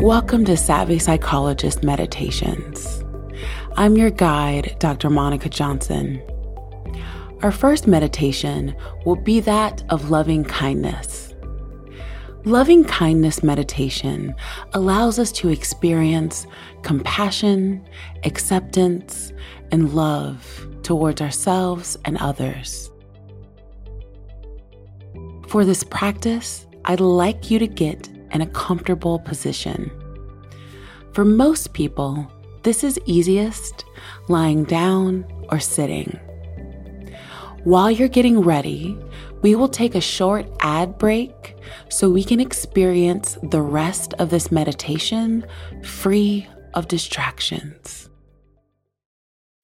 Welcome to Savvy Psychologist Meditations. I'm your guide, Dr. Monica Johnson. Our first meditation will be that of loving kindness. Loving kindness meditation allows us to experience compassion, acceptance, and love towards ourselves and others. For this practice, I'd like you to get in a comfortable position. For most people, this is easiest lying down or sitting. While you're getting ready, we will take a short ad break so we can experience the rest of this meditation free of distractions.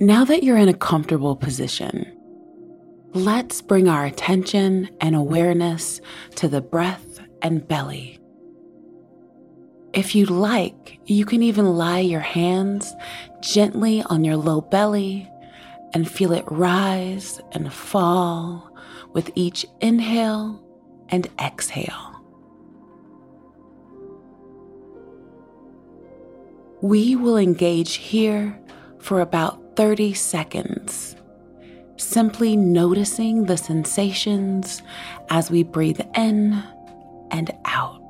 Now that you're in a comfortable position, let's bring our attention and awareness to the breath and belly. If you'd like, you can even lie your hands gently on your low belly and feel it rise and fall with each inhale and exhale. We will engage here for about 30 seconds, simply noticing the sensations as we breathe in and out.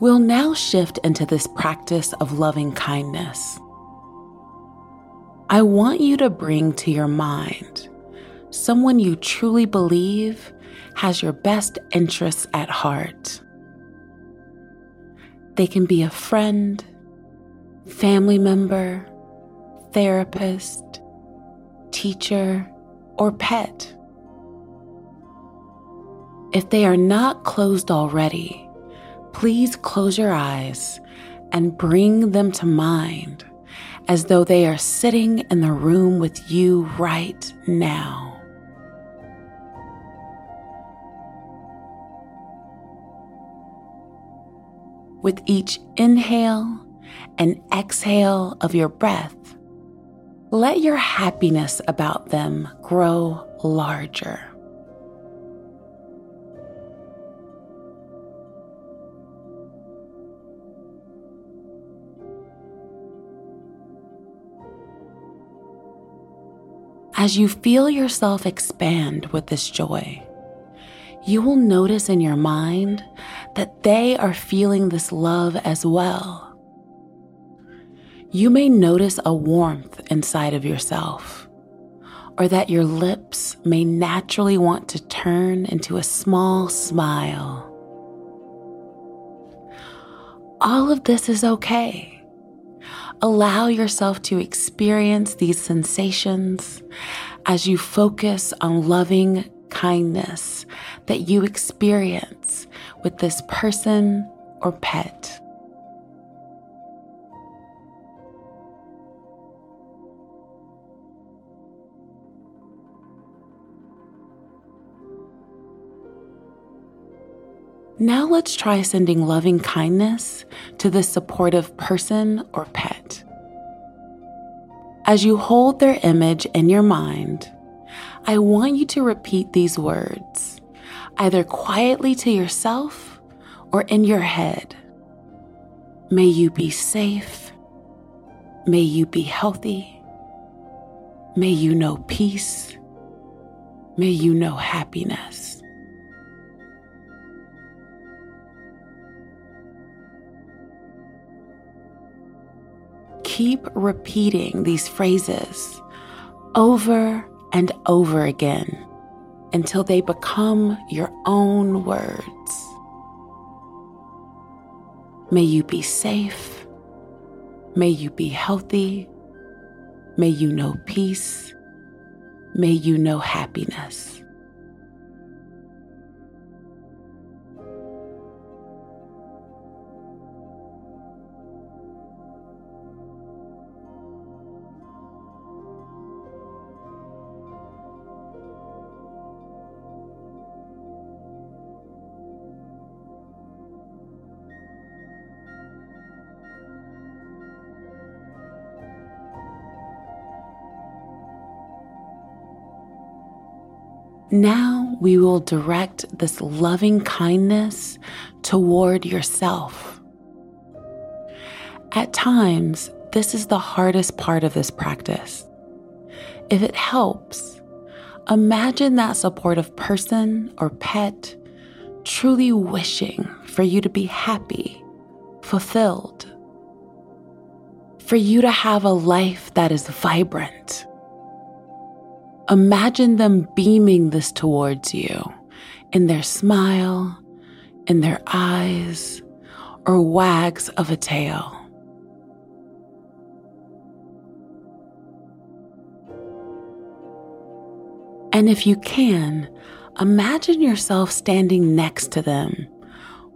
We'll now shift into this practice of loving kindness. I want you to bring to your mind someone you truly believe has your best interests at heart. They can be a friend, family member, therapist, teacher, or pet. If they are not closed already, please close your eyes and bring them to mind as though they are sitting in the room with you right now. With each inhale and exhale of your breath, let your happiness about them grow larger. As you feel yourself expand with this joy, you will notice in your mind that they are feeling this love as well. You may notice a warmth inside of yourself, or that your lips may naturally want to turn into a small smile. All of this is okay. Allow yourself to experience these sensations as you focus on loving kindness that you experience with this person or pet. Now let's try sending loving kindness to the supportive person or pet. As you hold their image in your mind, I want you to repeat these words, either quietly to yourself or in your head. May you be safe. May you be healthy. May you know peace. May you know happiness. Keep repeating these phrases over and over again until they become your own words. May you be safe. May you be healthy. May you know peace. May you know happiness. Now we will direct this loving kindness toward yourself. At times, this is the hardest part of this practice. If it helps, imagine that supportive person or pet truly wishing for you to be happy, fulfilled, for you to have a life that is vibrant Imagine them beaming this towards you in their smile, in their eyes, or wags of a tail. And if you can, imagine yourself standing next to them,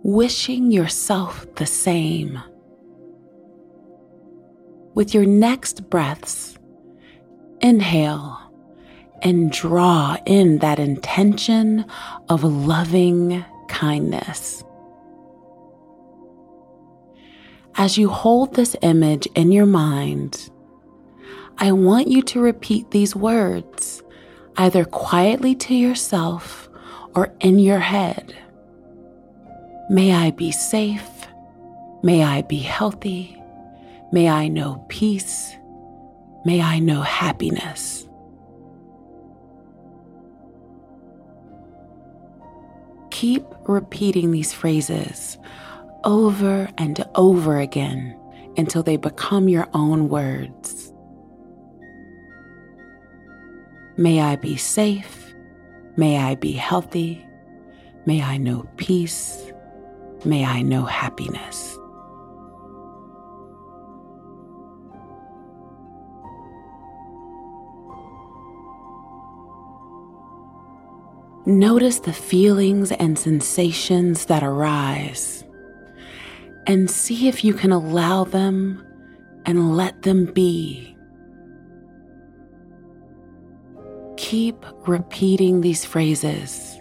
wishing yourself the same. With your next breaths, inhale and draw in that intention of loving kindness. As you hold this image in your mind, I want you to repeat these words either quietly to yourself or in your head. May I be safe. May I be healthy. May I know peace. May I know happiness. Keep repeating these phrases over and over again until they become your own words. May I be safe. May I be healthy. May I know peace. May I know happiness. Notice the feelings and sensations that arise and see if you can allow them and let them be. Keep repeating these phrases.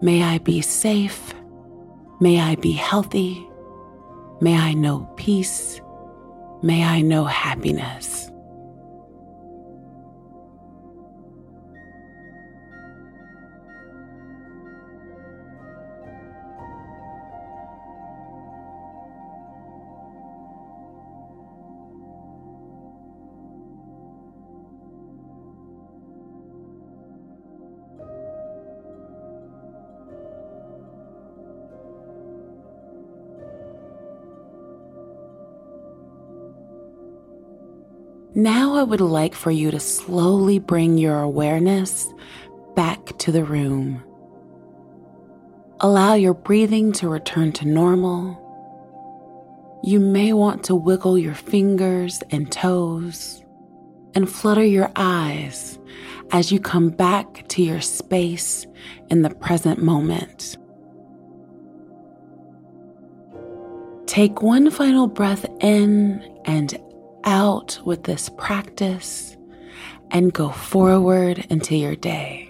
May I be safe. May I be healthy. May I know peace. May I know happiness. Now, I would like for you to slowly bring your awareness back to the room. allow your breathing to return to normal. You may want to wiggle your fingers and toes and flutter your eyes as you come back to your space in the present moment. Take one final breath in and out with this practice and go forward into your day.